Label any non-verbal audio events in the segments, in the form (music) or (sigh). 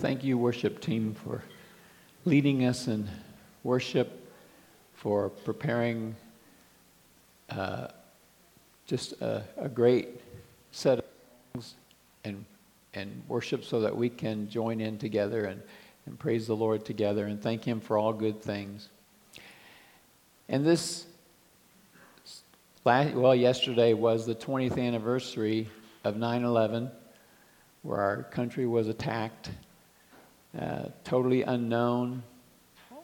Thank you, worship team, for leading us in worship, for preparing uh, just a, a, great set of songs and, and worship so that we can join in together and, and praise the Lord together and thank Him for all good things. And this, last, well, yesterday was the 20th anniversary of 9 11, where our country was attacked, uh, totally unknown.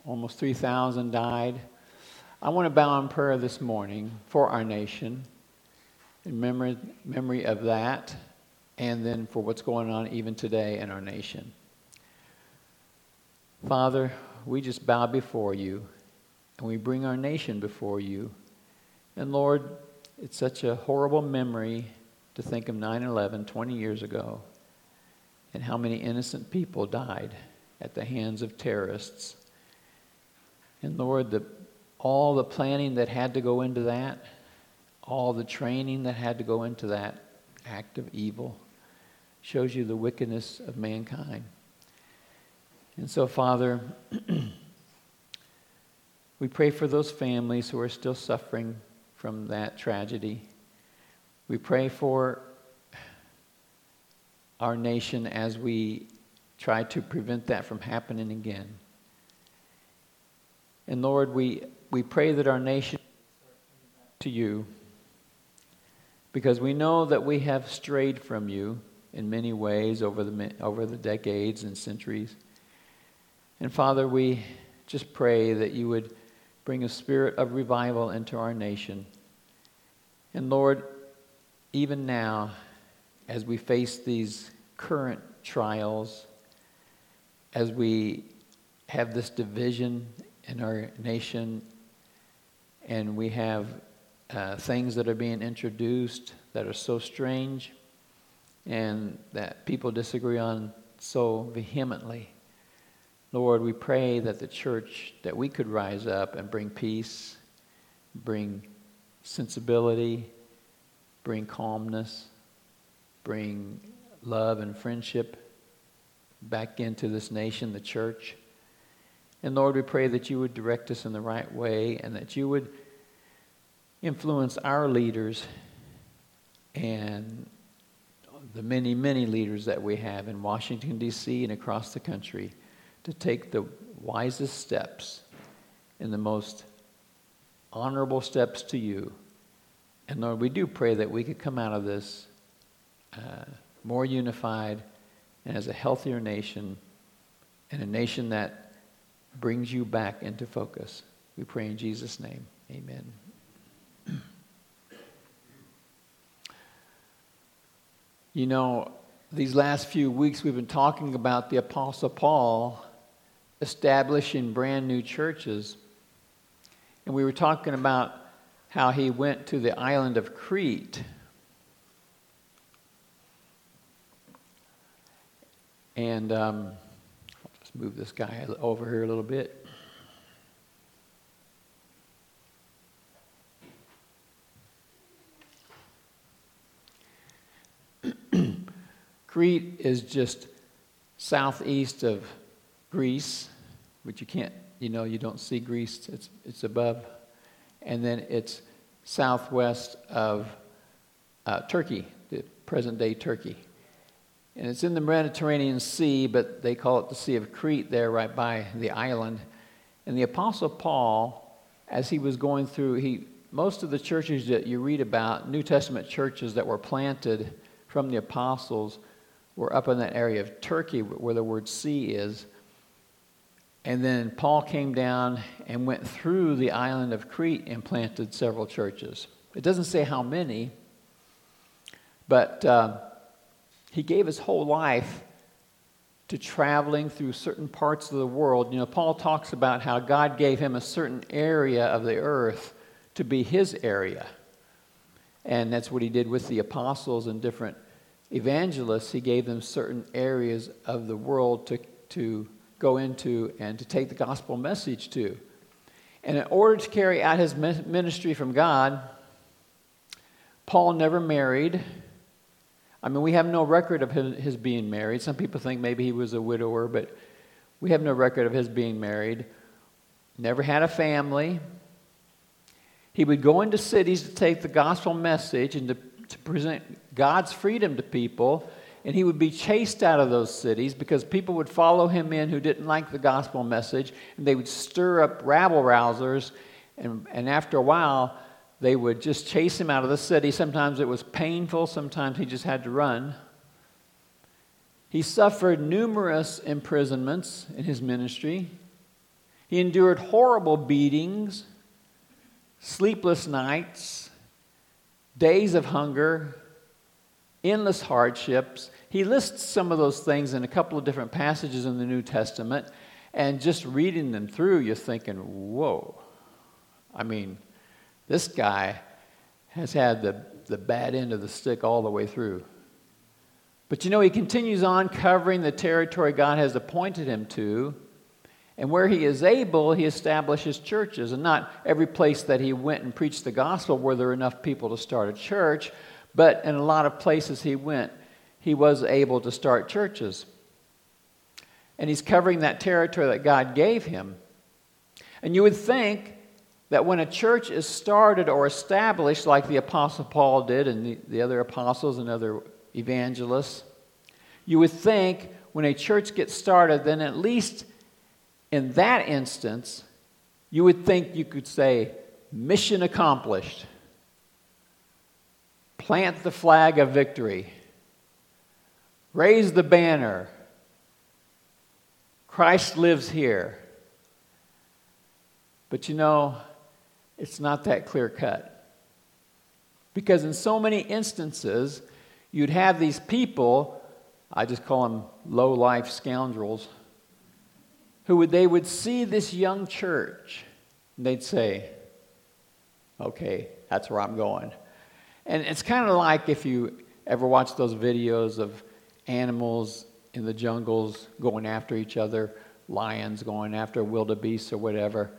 Almost 3,000 died. I want to bow in prayer this morning for our nation in memory, memory of that and then for what's going on even today in our nation. Father, we just bow before you and we bring our nation before you. And Lord, it's such a horrible memory to think of 9 11 20 years ago and how many innocent people died at the hands of terrorists. And Lord, the, all the planning that had to go into that, all the training that had to go into that act of evil, shows you the wickedness of mankind. And so, Father, (clears throat) we pray for those families who are still suffering from that tragedy. We pray for our nation as we try to prevent that from happening again. And Lord, we, we pray that our nation to you because we know that we have strayed from you in many ways over the, over the decades and centuries. And Father, we just pray that you would bring a spirit of revival into our nation. And Lord, even now, as we face these current trials, as we have this division in our nation, and we have uh, things that are being introduced that are so strange and that people disagree on so vehemently. Lord, we pray that the church, that we could rise up and bring peace, bring sensibility, bring calmness, bring love and friendship back into this nation, the church. And Lord, we pray that you would direct us in the right way and that you would influence our leaders and the many, many leaders that we have in Washington, D.C. and across the country to take the wisest steps and the most honorable steps to you. And Lord, we do pray that we could come out of this uh, more unified and as a healthier nation and a nation that brings you back into focus. We pray in Jesus' name. Amen. You know, these last few weeks we've been talking about the Apostle Paul establishing brand new churches. And we were talking about how he went to the island of Crete. And um, I'll just move this guy over here a little bit. (clears throat) Crete is just southeast of Greece but you can't, you know, you don't see Greece, it's, it's above. And then it's southwest of uh, Turkey, the present day Turkey. And it's in the Mediterranean Sea, but they call it the Sea of Crete there, right by the island. And the Apostle Paul, as he was going through, he, most of the churches that you read about, New Testament churches that were planted from the apostles, were up in that area of Turkey where the word sea is. And then Paul came down and went through the island of Crete and planted several churches. It doesn't say how many, but uh, he gave his whole life to traveling through certain parts of the world. You know, Paul talks about how God gave him a certain area of the earth to be his area. And that's what he did with the apostles and different evangelists. He gave them certain areas of the world to, to go into and to take the gospel message to. And in order to carry out his ministry from God, Paul never married I mean, we have no record of his, being married. Some people think maybe he was a widower, but we have no record of his being married. Never had a family. He would go into cities to take the gospel message and to, to present God's freedom to people and he would be chased out of those cities because people would follow him in who didn't like the gospel message, and they would stir up rabble rousers, and, and after a while, they would just chase him out of the city. Sometimes it was painful, sometimes he just had to run. He suffered numerous imprisonments in his ministry. He endured horrible beatings, sleepless nights, days of hunger, endless hardships. He lists some of those things in a couple of different passages in the New Testament, and just reading them through, you're thinking, whoa. I mean, this guy has had the, the bad end of the stick all the way through. But you know, he continues on covering the territory God has appointed him to. And where he is able, he establishes churches. And not every place that he went and preached the gospel were there enough people to start a church, but in a lot of places he went, he was able to start churches. And he's covering that territory that God gave him. And you would think that when a church is started or established, like the Apostle Paul did and the, the other apostles and other evangelists, you would think when a church gets started, then at least in that instance, you would think you could say, mission accomplished. Plant the flag of victory. Raise the banner. Christ lives here. But you know, it's not that clear cut. Because in so many instances, you'd have these people, I just call them low life scoundrels, who would, they would see this young church and they'd say, okay, that's where I'm going. And it's kind of like if you ever watch those videos of animals in the jungles going after each other, lions going after wildebeest or whatever.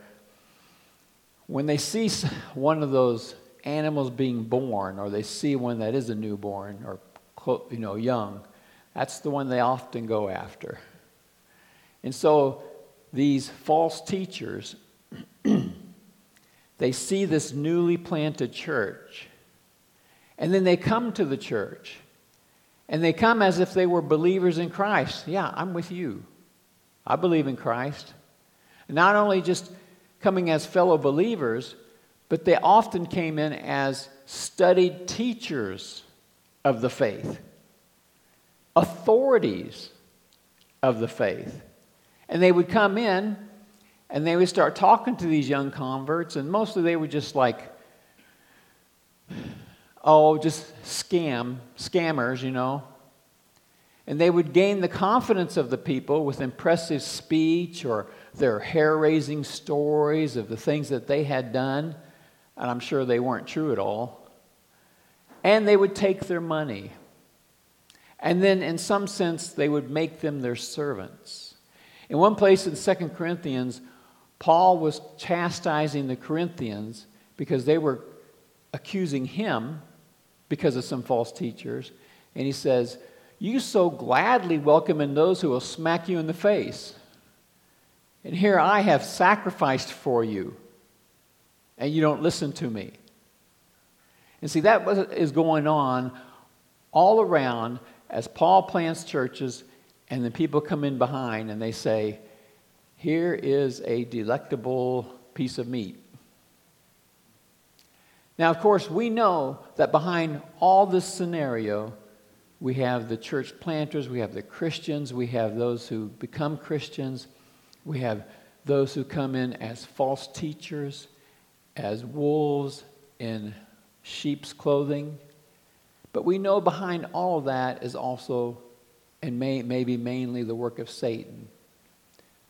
When they see one of those animals being born, or they see one that is a newborn or you know young, that's the one they often go after. And so these false teachers, (clears throat) they see this newly planted church and then they come to the church. And they come as if they were believers in Christ. Yeah, I'm with you. I believe in Christ. Not only just coming as fellow believers, but they often came in as studied teachers of the faith, authorities of the faith. And they would come in and they would start talking to these young converts, and mostly they were just like, oh, just scam, scammers, you know. And they would gain the confidence of the people with impressive speech or their hair raising stories of the things that they had done. And I'm sure they weren't true at all. And they would take their money. And then, in some sense, they would make them their servants. In one place in 2 Corinthians, Paul was chastising the Corinthians because they were accusing him because of some false teachers. And he says, You so gladly welcome in those who will smack you in the face. And here I have sacrificed for you, and you don't listen to me. And see, that is going on all around as Paul plants churches, and then people come in behind and they say, Here is a delectable piece of meat. Now, of course, we know that behind all this scenario, we have the church planters, we have the Christians, we have those who become Christians, we have those who come in as false teachers, as wolves in sheep's clothing. But we know behind all of that is also, and may, maybe mainly, the work of Satan,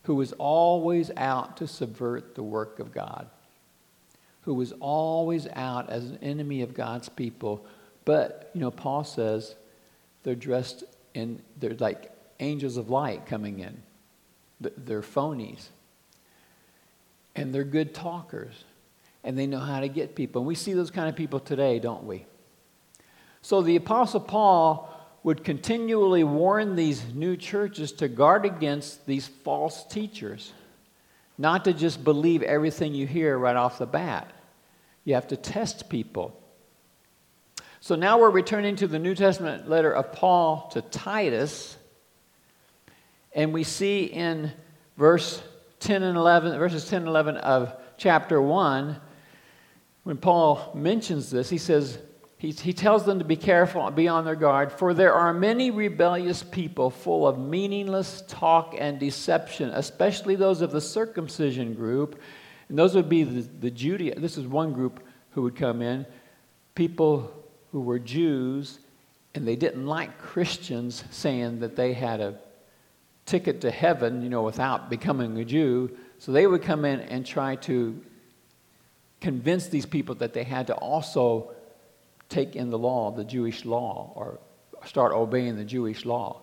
who is always out to subvert the work of God who is always out as an enemy of God's people. But, you know, Paul says they're dressed in, they're like angels of light coming in. They're phonies. And they're good talkers. And they know how to get people. And we see those kind of people today, don't we? So the Apostle Paul would continually warn these new churches to guard against these false teachers, not to just believe everything you hear right off the bat. You have to test people. So now we're returning to the New Testament letter of Paul to Titus, and we see in verse 10 and 11, verses 10 and 11 of chapter 1, when Paul mentions this, he says, he, he tells them to be careful, be on their guard, for there are many rebellious people full of meaningless talk and deception, especially those of the circumcision group. And those would be the, the Judea. This is one group who would come in. People who were Jews, and they didn't like Christians saying that they had a ticket to heaven, you know, without becoming a Jew. So they would come in and try to convince these people that they had to also take in the law, the Jewish law, or start obeying the Jewish law.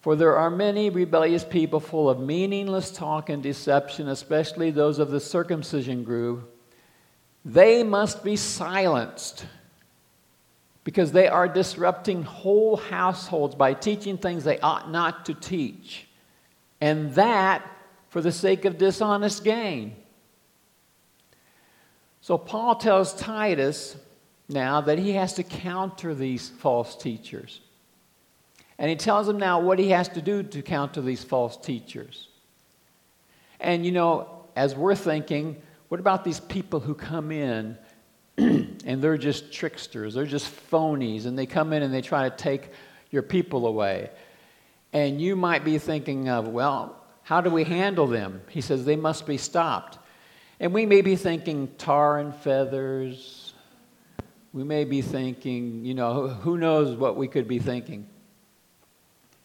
For there are many rebellious people full of meaningless talk and deception, especially those of the circumcision group. They must be silenced because they are disrupting whole households by teaching things they ought not to teach. And that for the sake of dishonest gain. So Paul tells Titus now that he has to counter these false teachers. And he tells him now what he has to do to counter these false teachers. And you know, as we're thinking, what about these people who come in (clears throat) and they're just tricksters, they're just phonies, and they come in and they try to take your people away? And you might be thinking of, well, how do we handle them? He says they must be stopped. And we may be thinking tar and feathers. We may be thinking, you know, who knows what we could be thinking.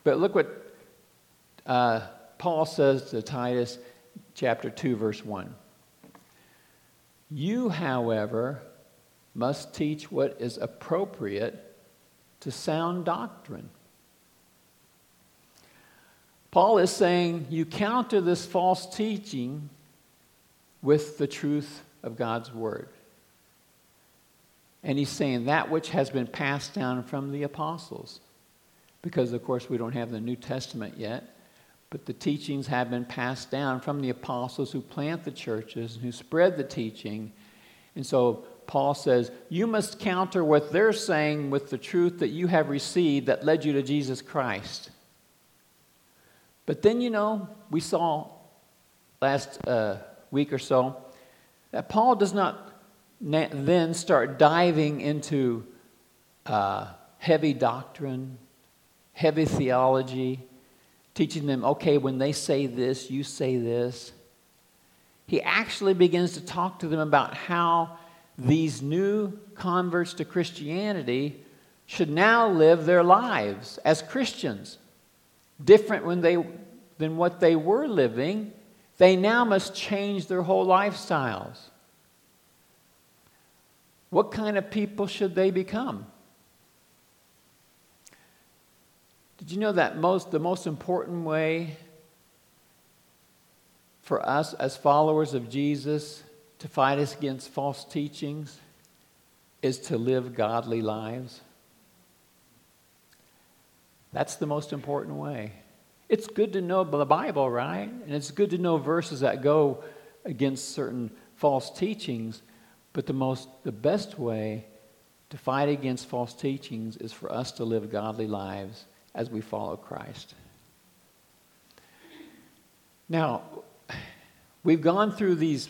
But look what uh, Paul says to Titus, chapter 2, verse 1. You, however, must teach what is appropriate to sound doctrine. Paul is saying you counter this false teaching with the truth of God's Word. And he's saying that which has been passed down from the apostles. Because, of course, we don't have the New Testament yet, but the teachings have been passed down from the apostles who plant the churches, and who spread the teaching. And so Paul says, You must counter what they're saying with the truth that you have received that led you to Jesus Christ. But then, you know, we saw last uh, week or so, that Paul does not na- then start diving into uh, heavy doctrine, heavy theology, teaching them, okay, when they say this, you say this. He actually begins to talk to them about how these new converts to Christianity should now live their lives as Christians, different when they, than what they were living they now must change their whole lifestyles. What kind of people should they become? Did you know that most, the most important way for us as followers of Jesus to fight us against false teachings is to live godly lives? That's the most important way. It's good to know the Bible, right? And it's good to know verses that go against certain false teachings. But the most, the best way to fight against false teachings is for us to live godly lives as we follow Christ. Now, we've gone through these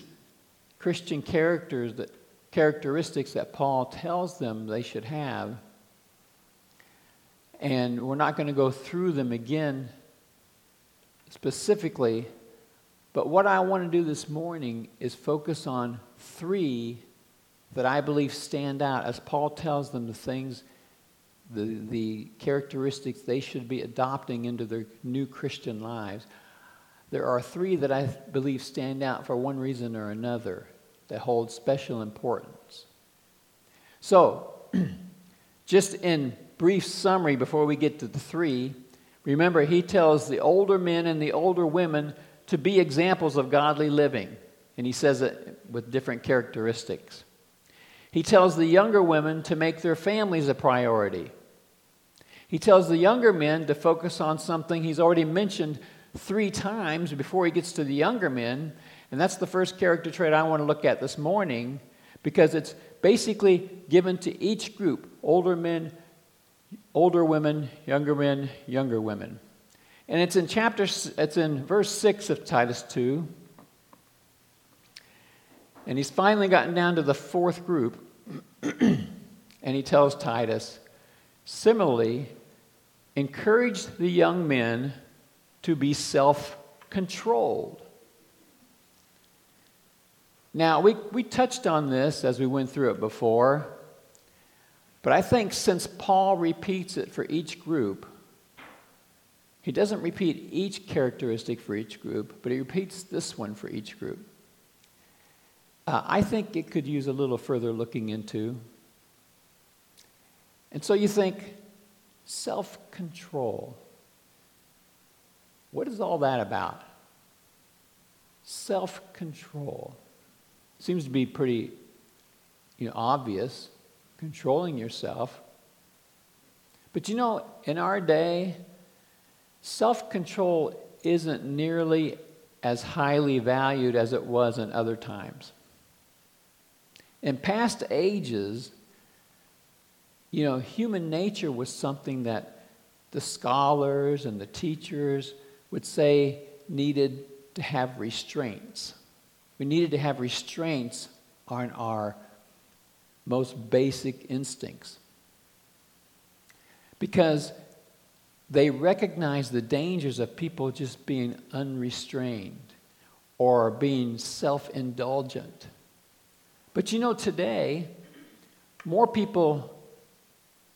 Christian characters that characteristics that Paul tells them they should have. And we're not going to go through them again specifically, but what I want to do this morning is focus on three that I believe stand out as Paul tells them the things, the, the characteristics they should be adopting into their new Christian lives. There are three that I believe stand out for one reason or another that hold special importance. So, (clears throat) just in brief summary before we get to the three, Remember, he tells the older men and the older women to be examples of godly living. And he says it with different characteristics. He tells the younger women to make their families a priority. He tells the younger men to focus on something he's already mentioned three times before he gets to the younger men. And that's the first character trait I want to look at this morning because it's basically given to each group older men, older women, younger men, younger women. And it's in chapter, it's in verse 6 of Titus 2. And he's finally gotten down to the fourth group. (clears throat) and he tells Titus, similarly, encourage the young men to be self controlled. Now, we, we touched on this as we went through it before, but I think since Paul repeats it for each group, he doesn't repeat each characteristic for each group, but he repeats this one for each group. Uh, I think it could use a little further looking into. And so you think self control. What is all that about? Self control. Seems to be pretty you know, obvious, controlling yourself. But you know, in our day, self control isn't nearly as highly valued as it was in other times. In past ages, you know, human nature was something that the scholars and the teachers would say needed to have restraints. We needed to have restraints on our most basic instincts. Because they recognize the dangers of people just being unrestrained or being self indulgent. But you know, today, more people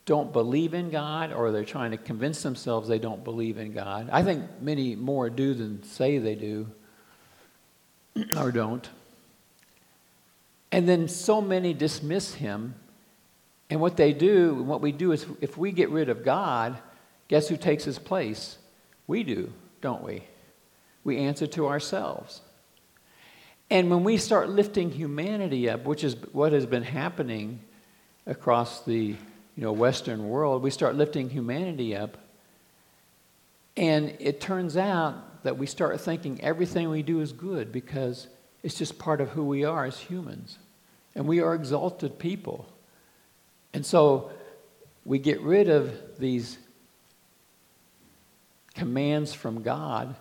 don't believe in God or they're trying to convince themselves they don't believe in God. I think many more do than say they do (clears throat) or don't. And then so many dismiss him. And what they do, and what we do is if we get rid of God, guess who takes his place? We do, don't we? We answer to ourselves. And when we start lifting humanity up, which is what has been happening across the you know, Western world, we start lifting humanity up. And it turns out that we start thinking everything we do is good because it's just part of who we are as humans. And we are exalted people. And so we get rid of these commands from God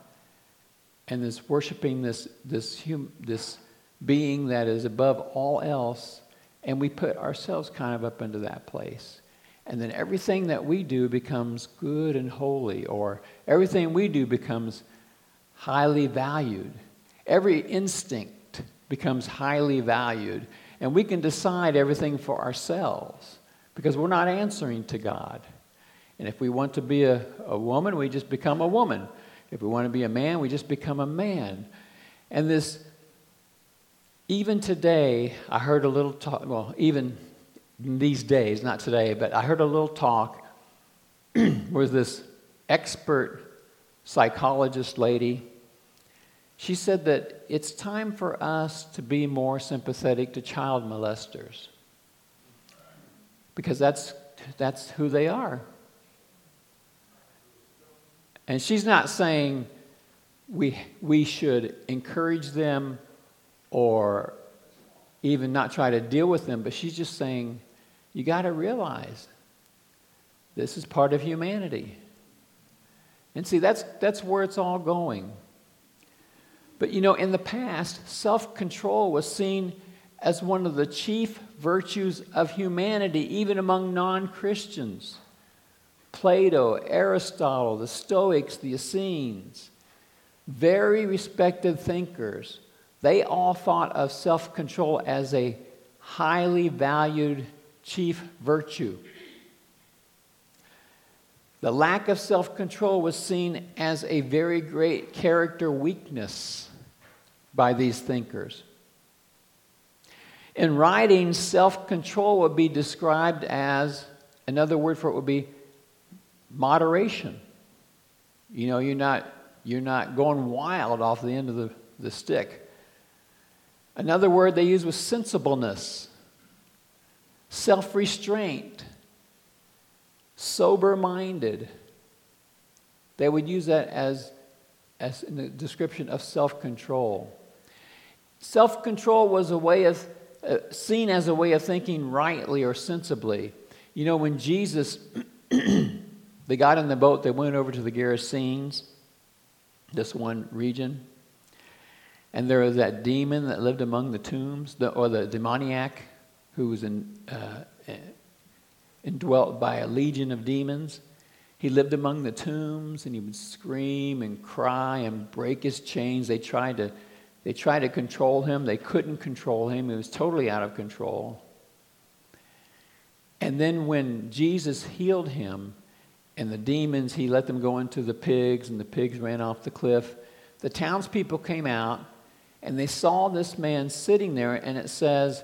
and this worshiping this, this, hum, this being that is above all else, and we put ourselves kind of up into that place. And then everything that we do becomes good and holy, or everything we do becomes highly valued. Every instinct becomes highly valued. And we can decide everything for ourselves because we're not answering to God. And if we want to be a, a woman, we just become a woman. If we want to be a man, we just become a man. And this, even today, I heard a little talk, well, even these days, not today, but I heard a little talk (clears throat) where this expert psychologist lady, she said that it's time for us to be more sympathetic to child molesters because that's, that's who they are. And she's not saying we, we should encourage them or even not try to deal with them, but she's just saying you got to realize this is part of humanity. And see, that's, that's where it's all going. But you know, in the past, self control was seen as one of the chief virtues of humanity, even among non Christians. Plato, Aristotle, the Stoics, the Essenes, very respected thinkers, they all thought of self control as a highly valued chief virtue. The lack of self control was seen as a very great character weakness by these thinkers. In writing, self control would be described as another word for it would be moderation. You know, you're not, you're not going wild off the end of the, the stick. Another word they used was sensibleness self restraint, sober minded. They would use that as, as in the description of self control. Self control was a way of, uh, seen as a way of thinking rightly or sensibly. You know, when Jesus, (clears throat) they got in the boat, they went over to the Gerasenes, this one region. And there was that demon that lived among the tombs, the, or the demoniac who was in, uh, indwelt by a legion of demons. He lived among the tombs and he would scream and cry and break his chains. They tried to, they tried to control him. They couldn't control him. He was totally out of control. And then when Jesus healed him and the demons, he let them go into the pigs and the pigs ran off the cliff. The townspeople came out and they saw this man sitting there, and it says,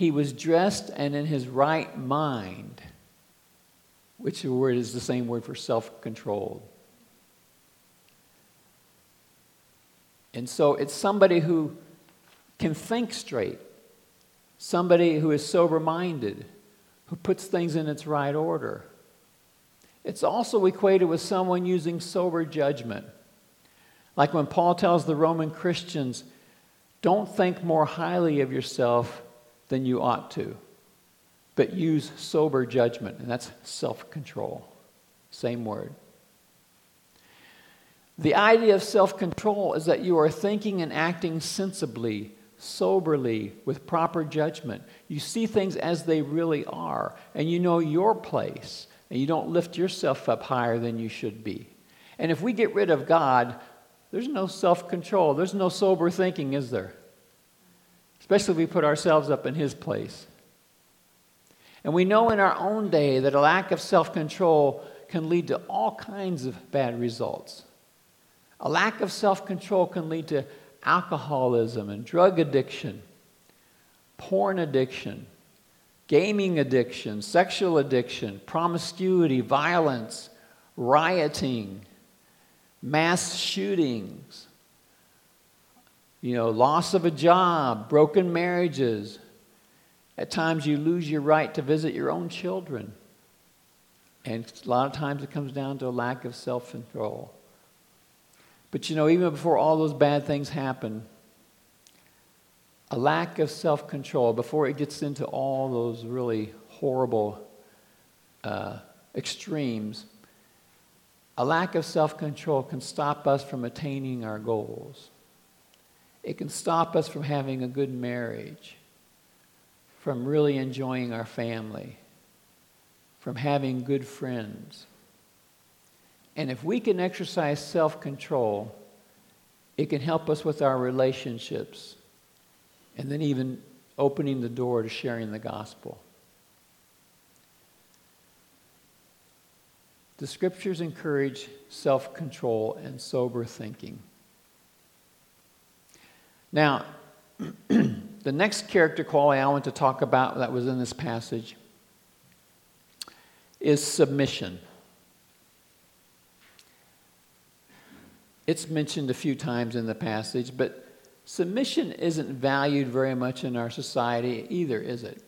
he was dressed and in his right mind, which word is the same word for self controlled. And so it's somebody who can think straight, somebody who is sober minded, who puts things in its right order. It's also equated with someone using sober judgment. Like when Paul tells the Roman Christians, don't think more highly of yourself than you ought to, but use sober judgment, and that's self control. Same word. The idea of self control is that you are thinking and acting sensibly, soberly, with proper judgment. You see things as they really are, and you know your place, and you don't lift yourself up higher than you should be. And if we get rid of God, there's no self control, there's no sober thinking, is there? Especially if we put ourselves up in His place. And we know in our own day that a lack of self control can lead to all kinds of bad results. A lack of self control can lead to alcoholism and drug addiction, porn addiction, gaming addiction, sexual addiction, promiscuity, violence, rioting, mass shootings, you know, loss of a job, broken marriages. At times you lose your right to visit your own children. And a lot of times it comes down to a lack of self control. But you know, even before all those bad things happen, a lack of self control, before it gets into all those really horrible uh, extremes, a lack of self control can stop us from attaining our goals. It can stop us from having a good marriage, from really enjoying our family, from having good friends. And if we can exercise self control, it can help us with our relationships and then even opening the door to sharing the gospel. The scriptures encourage self control and sober thinking. Now, (clears throat) the next character quality I want to talk about that was in this passage is submission. It's mentioned a few times in the passage, but submission isn't valued very much in our society either, is it?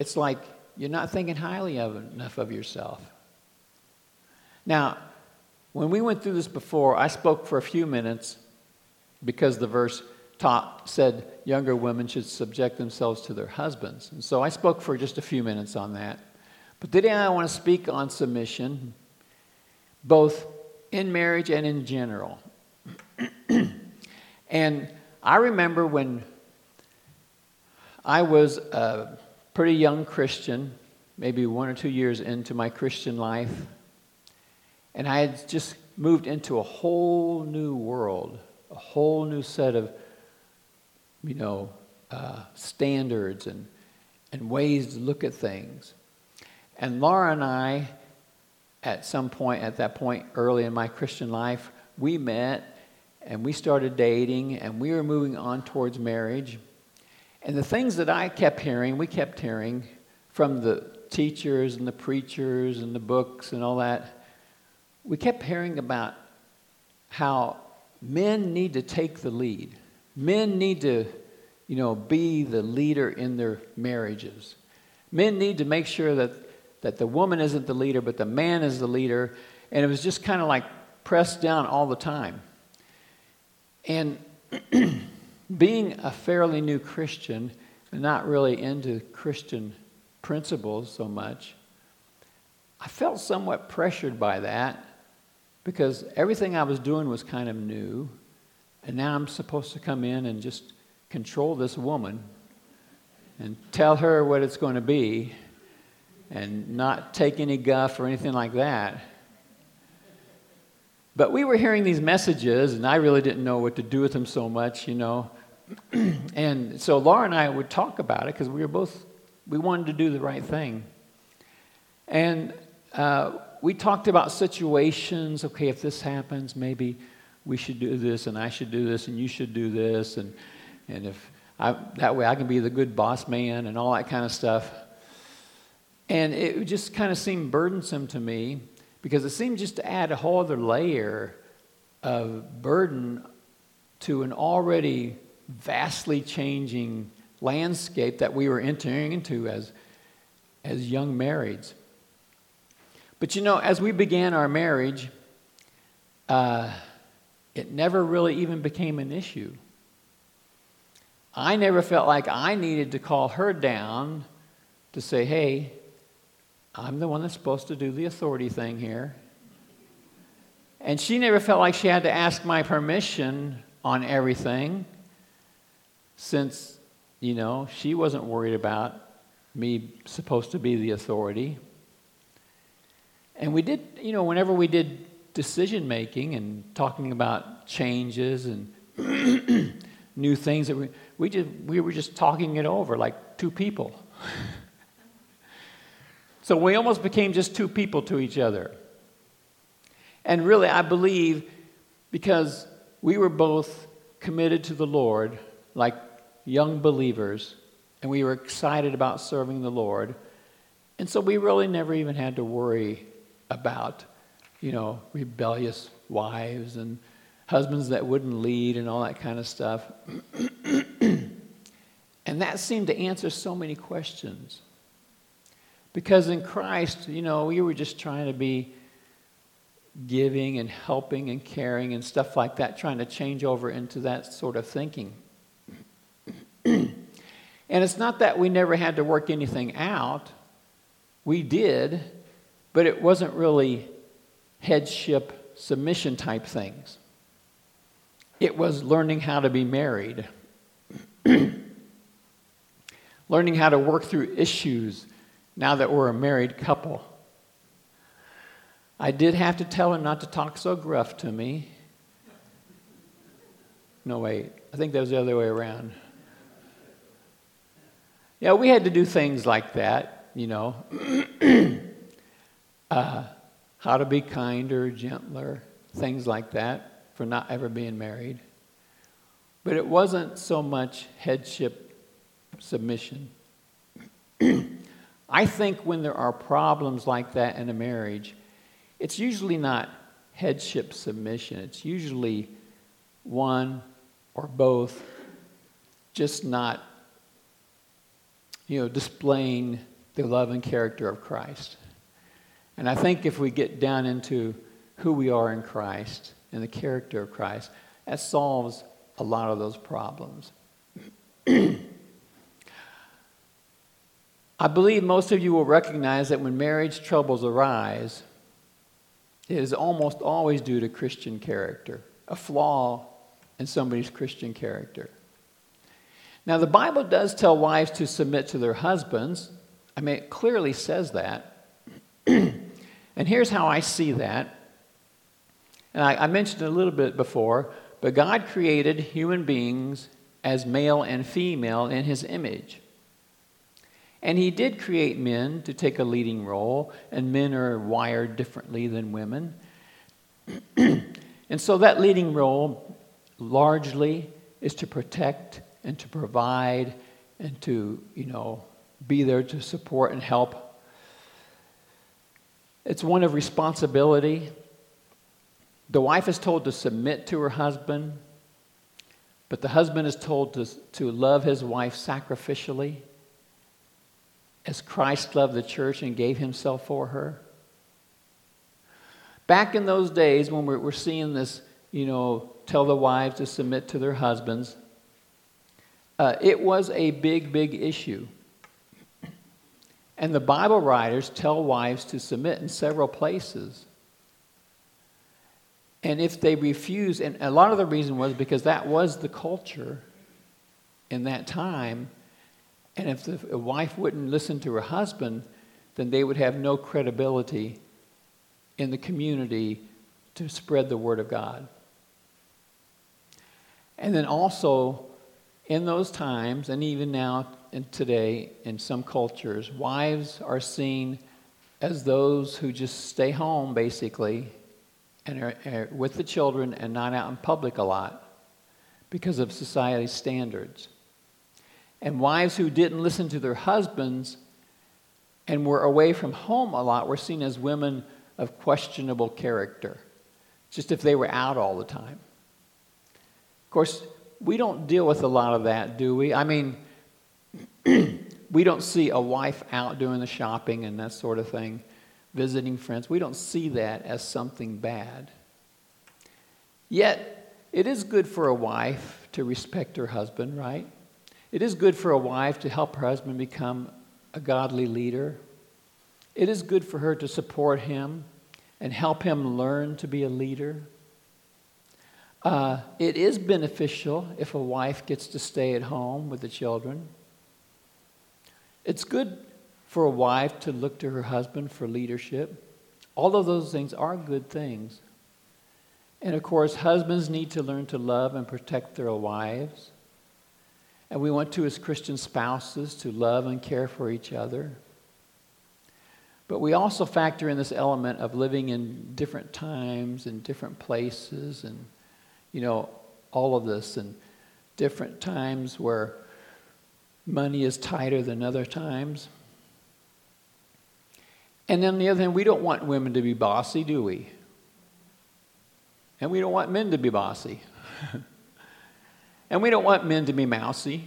It's like you're not thinking highly of enough of yourself. Now, when we went through this before, I spoke for a few minutes because the verse taught, said younger women should subject themselves to their husbands. And so I spoke for just a few minutes on that. But today I want to speak on submission, both in marriage and in general. (clears throat) and I remember when I was a pretty young Christian, maybe one or two years into my Christian life, and I had just moved into a whole new world a whole new set of, you know, uh, standards and, and ways to look at things. And Laura and I, at some point, at that point early in my Christian life, we met and we started dating and we were moving on towards marriage. And the things that I kept hearing, we kept hearing from the teachers and the preachers and the books and all that, we kept hearing about how men need to take the lead. Men need to, you know, be the leader in their marriages. Men need to make sure that, that the woman isn't the leader, but the man is the leader. And it was just kind of like pressed down all the time. And (clears throat) being a fairly new Christian, not really into Christian principles so much, I felt somewhat pressured by that because everything I was doing was kind of new. And now I'm supposed to come in and just control this woman and tell her what it's going to be and not take any guff or anything like that. But we were hearing these messages, and I really didn't know what to do with them so much, you know. (clears throat) and so Laura and I would talk about it because we were both, we wanted to do the right thing. And uh, we talked about situations. Okay, if this happens, maybe we should do this, and I should do this, and you should do this, and and if I, that way I can be the good boss man and all that kind of stuff. And it just kind of seemed burdensome to me because it seemed just to add a whole other layer of burden to an already vastly changing landscape that we were entering into as, as young marrieds. But you know, as we began our marriage, uh, it never really even became an issue. I never felt like I needed to call her down to say, hey, I'm the one that's supposed to do the authority thing here. And she never felt like she had to ask my permission on everything since, you know, she wasn't worried about me supposed to be the authority. And we did, you know, whenever we did decision making and talking about changes and (clears throat) new things that we, we, just, we were just talking it over like two people. (laughs) so we almost became just two people to each other. And really, I believe because we were both committed to the Lord, like young believers, and we were excited about serving the Lord. And so we really never even had to worry about, you know, rebellious wives and husbands that wouldn't lead and all that kind of stuff. (clears throat) and that seemed to answer so many questions. Because in Christ, you know, we were just trying to be giving and helping and caring and stuff like that, trying to change over into that sort of thinking. (clears throat) and it's not that we never had to work anything out, we did, but it wasn't really headship submission type things. It was learning how to be married, (clears throat) learning how to work through issues now that we're a married couple. I did have to tell him not to talk so gruff to me. No, wait, I think that was the other way around. Yeah, we had to do things like that, you know. (clears throat) uh, how to be kinder, gentler, things like that for not ever being married. But it wasn't so much headship submission. (clears throat) I think when there are problems like that in a marriage, it's usually not headship submission. It's usually one or both just not, you know, displaying the love and character of Christ. And I think if we get down into who we are in Christ, and the character of Christ, that solves a lot of those problems. (clears throat) I believe most of you will recognize that when marriage troubles arise, it is almost always due to Christian character, a flaw in somebody's Christian character. Now, the Bible does tell wives to submit to their husbands. I mean, it clearly says that. (clears throat) and here's how I see that and I, I mentioned it a little bit before, but God created human beings as male and female in his image. And he did create men to take a leading role, and men are wired differently than women. and so that leading role largely is to protect and to provide and to, you know, be there to support and help. It's one of responsibility the wife is told to submit to her husband, but the husband is told to, to love his wife sacrificially. as Christ loved the church and gave himself for her? Back in those days when we're, we're seeing this, you know, tell the wives to submit to their husbands, uh, it was a big, big issue. And the Bible writers tell wives to submit in several places. And if they refuse, and a lot of the reason was because that was the culture in that time. And if the wife wouldn't listen to her husband, then they would have no credibility in the community to spread the word of God. And then also, in those times, and even now and today in some cultures, wives are seen as those who just stay home basically and are, are with the children and not out in public a lot because of society's standards. And wives who didn't listen to their husbands and were away from home a lot were seen as women of questionable character, just if they were out all the time. Of course, we don't deal with a lot of that, do we? I mean, (clears throat) we don't see a wife out doing the shopping and that sort of thing, visiting friends. We don't see that as something bad. Yet, it is good for a wife to respect her husband, right? It is good for a wife to help her husband become a godly leader. It is good for her to support him and help him learn to be a leader. Uh, it is beneficial if a wife gets to stay at home with the children. It's good for a wife to look to her husband for leadership. All of those things are good things. And of course, husbands need to learn to love and protect their wives. And we want to, as Christian spouses, to love and care for each other. But we also factor in this element of living in different times and different places and, you know, all of this and different times where money is tighter than other times. And on the other hand, we don't want women to be bossy, do we? And we don't want men to be bossy. (laughs) and we don't want men to be mousy.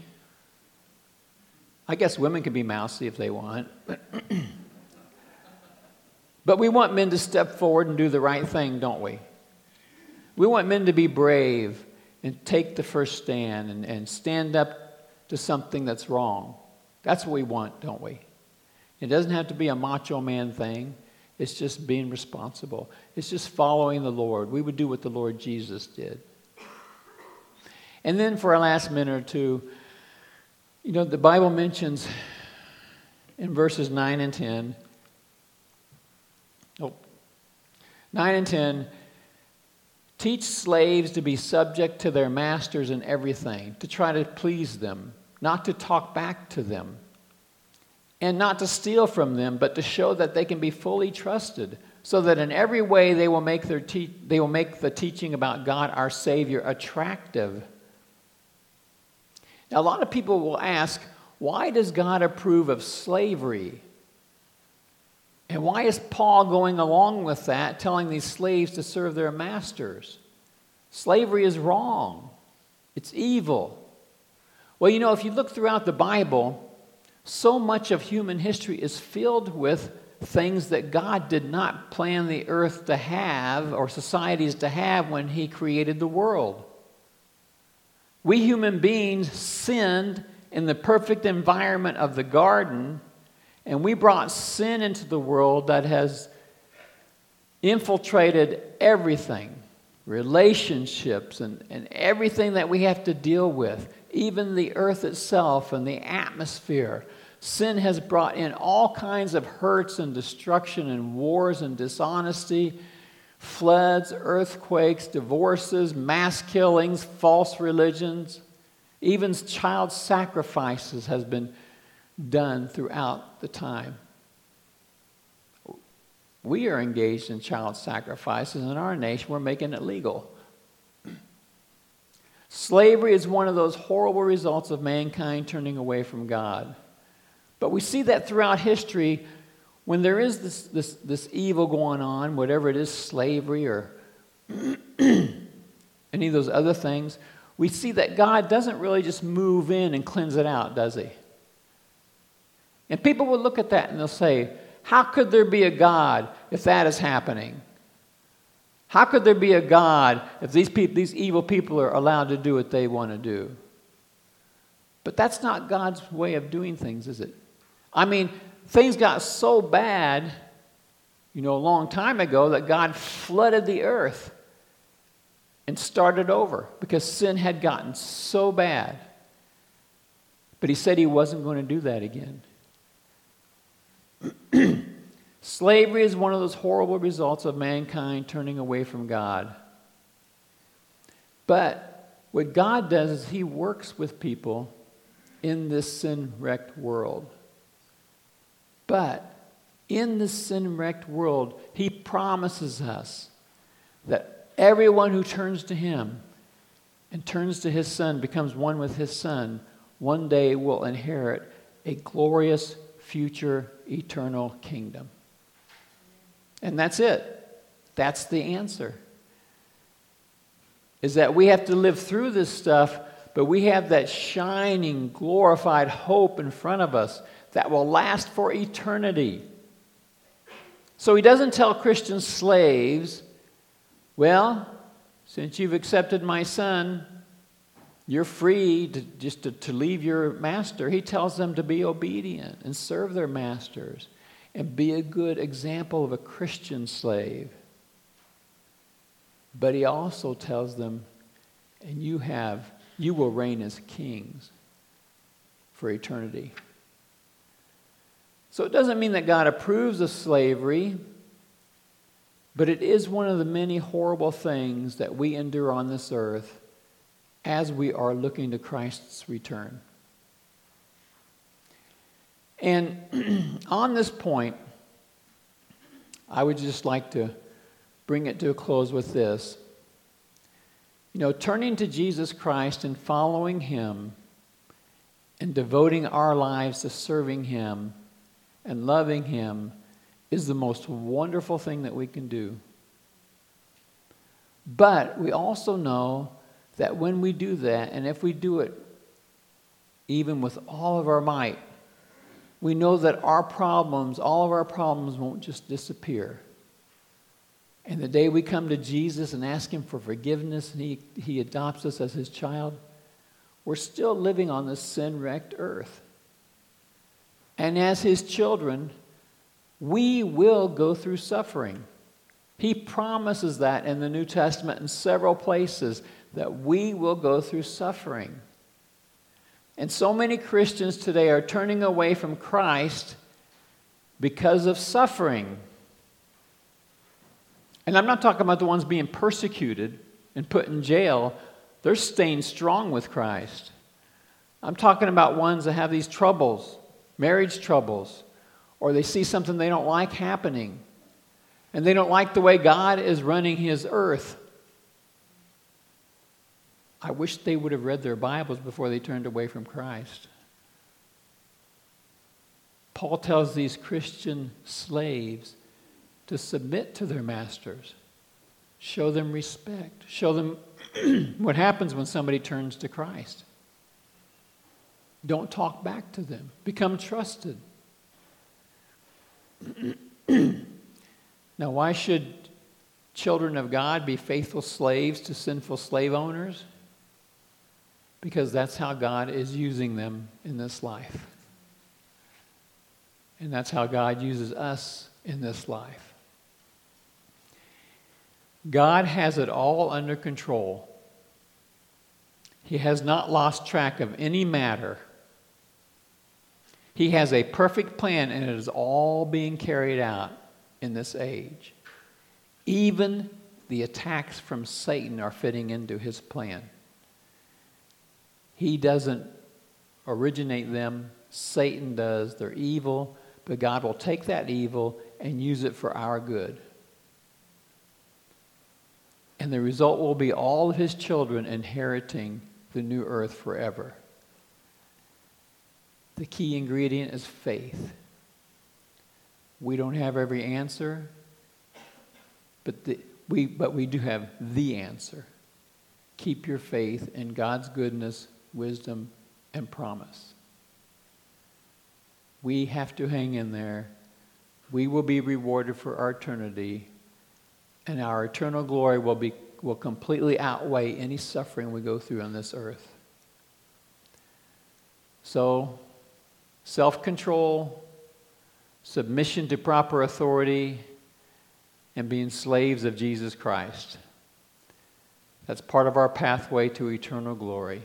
I guess women can be mousy if they want. (clears throat) but we want men to step forward and do the right thing, don't we? We want men to be brave and take the first stand and, and stand up to something that's wrong. That's what we want, don't we? It doesn't have to be a macho man thing. It's just being responsible. It's just following the Lord. We would do what the Lord Jesus did. And then for our last minute or two, you know, the Bible mentions in verses 9 and 10, oh, 9 and 10, Teach slaves to be subject to their masters in everything, to try to please them, not to talk back to them, and not to steal from them, but to show that they can be fully trusted, so that in every way they will make, their te- they will make the teaching about God, our Savior, attractive. Now, a lot of people will ask, why does God approve of slavery? And why is Paul going along with that, telling these slaves to serve their masters? Slavery is wrong, it's evil. Well, you know, if you look throughout the Bible, so much of human history is filled with things that God did not plan the earth to have or societies to have when He created the world. We human beings sinned in the perfect environment of the garden and we brought sin into the world that has infiltrated everything relationships and, and everything that we have to deal with, even the earth itself and the atmosphere. Sin has brought in all kinds of hurts and destruction and wars and dishonesty, floods, earthquakes, divorces, mass killings, false religions, even child sacrifices has been done throughout the time. We are engaged in child sacrifices in our nation, we're making it legal. Slavery is one of those horrible results of mankind turning away from God. But we see that throughout history when there is this, this, this evil going on, whatever it is, slavery or (clears throat) any of those other things, we see that God doesn't really just move in and cleanse it out, does He? And people will look at that and they'll say, How could there be a God if that is happening? How could there be a God if these, people, these evil people are allowed to do what they want to do? But that's not God's way of doing things, is it? I mean, things got so bad, you know, a long time ago that God flooded the earth and started over because sin had gotten so bad. But he said he wasn't going to do that again. (clears throat) Slavery is one of those horrible results of mankind turning away from God. But what God does is He works with people in this sin wrecked world. But in this sin wrecked world, He promises us that everyone who turns to Him and turns to His Son, becomes one with His Son, one day will inherit a glorious future eternal kingdom. And that's it. That's the answer. Is that we have to live through this stuff, but we have that shining, glorified hope in front of us that will last for eternity. So he doesn't tell Christian slaves, well, since you've accepted my son, you're free to, just to, to leave your master. He tells them to be obedient and serve their masters and be a good example of a Christian slave. But he also tells them, and you have, you will reign as kings for eternity. So it doesn't mean that God approves of slavery, but it is one of the many horrible things that we endure on this earth as we are looking to Christ's return. And (clears throat) on this point, I would just like to bring it to a close with this. You know, turning to Jesus Christ and following Him and devoting our lives to serving Him and loving Him is the most wonderful thing that we can do. But we also know that when we do that, and if we do it even with all of our might, we know that our problems, all of our problems, won't just disappear. And the day we come to Jesus and ask Him for forgiveness and He, he adopts us as His child, we're still living on this sin wrecked earth. And as His children, we will go through suffering. He promises that in the New Testament in several places that we will go through suffering. And so many Christians today are turning away from Christ because of suffering. And I'm not talking about the ones being persecuted and put in jail, they're staying strong with Christ. I'm talking about ones that have these troubles, marriage troubles, or they see something they don't like happening, and they don't like the way God is running his earth. I wish they would have read their Bibles before they turned away from Christ. Paul tells these Christian slaves to submit to their masters, show them respect, show them (clears throat) what happens when somebody turns to Christ. Don't talk back to them, become trusted. Now, why should children of God be faithful slaves to sinful slave owners? because that's how God is using them in this life. And that's how God uses us in this life. God has it all under control. He has not lost track of any matter. He has a perfect plan, and it is all being carried out in this age. Even the attacks from Satan are fitting into his plan. He doesn't originate them, Satan does. They're evil, but God will take that evil and use it for our good. And the result will be all of his children inheriting the new earth forever. The key ingredient is faith. We don't have every answer, but, the, we, but we do have the answer. Keep your faith in God's goodness wisdom, and promise. We have to hang in there. We will be rewarded for our eternity, and our eternal glory will, be, will completely outweigh any suffering we go through on this earth. So, self control, submission to proper authority, and being slaves of Jesus Christ. That's part of our pathway to eternal glory.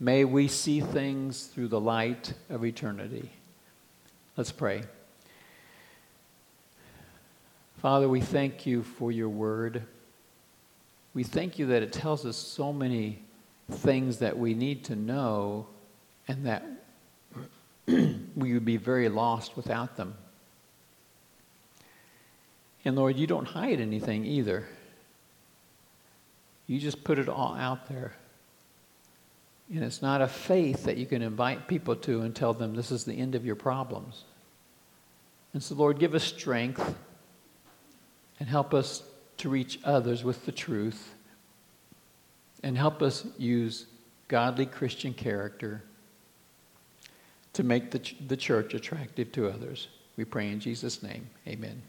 May we see things through the light of eternity. Let's pray. Father, we thank you for your word. We thank you that it tells us so many things that we need to know and that (clears throat) we would be very lost without them. And Lord, you don't hide anything either. You just put it all out there. And it's not a faith that you can invite people to and tell them this is the end of your problems. And so, Lord, give us strength and help us to reach others with the truth and help us use godly Christian character to make the, ch- the church attractive to others. We pray in Jesus' name. Amen.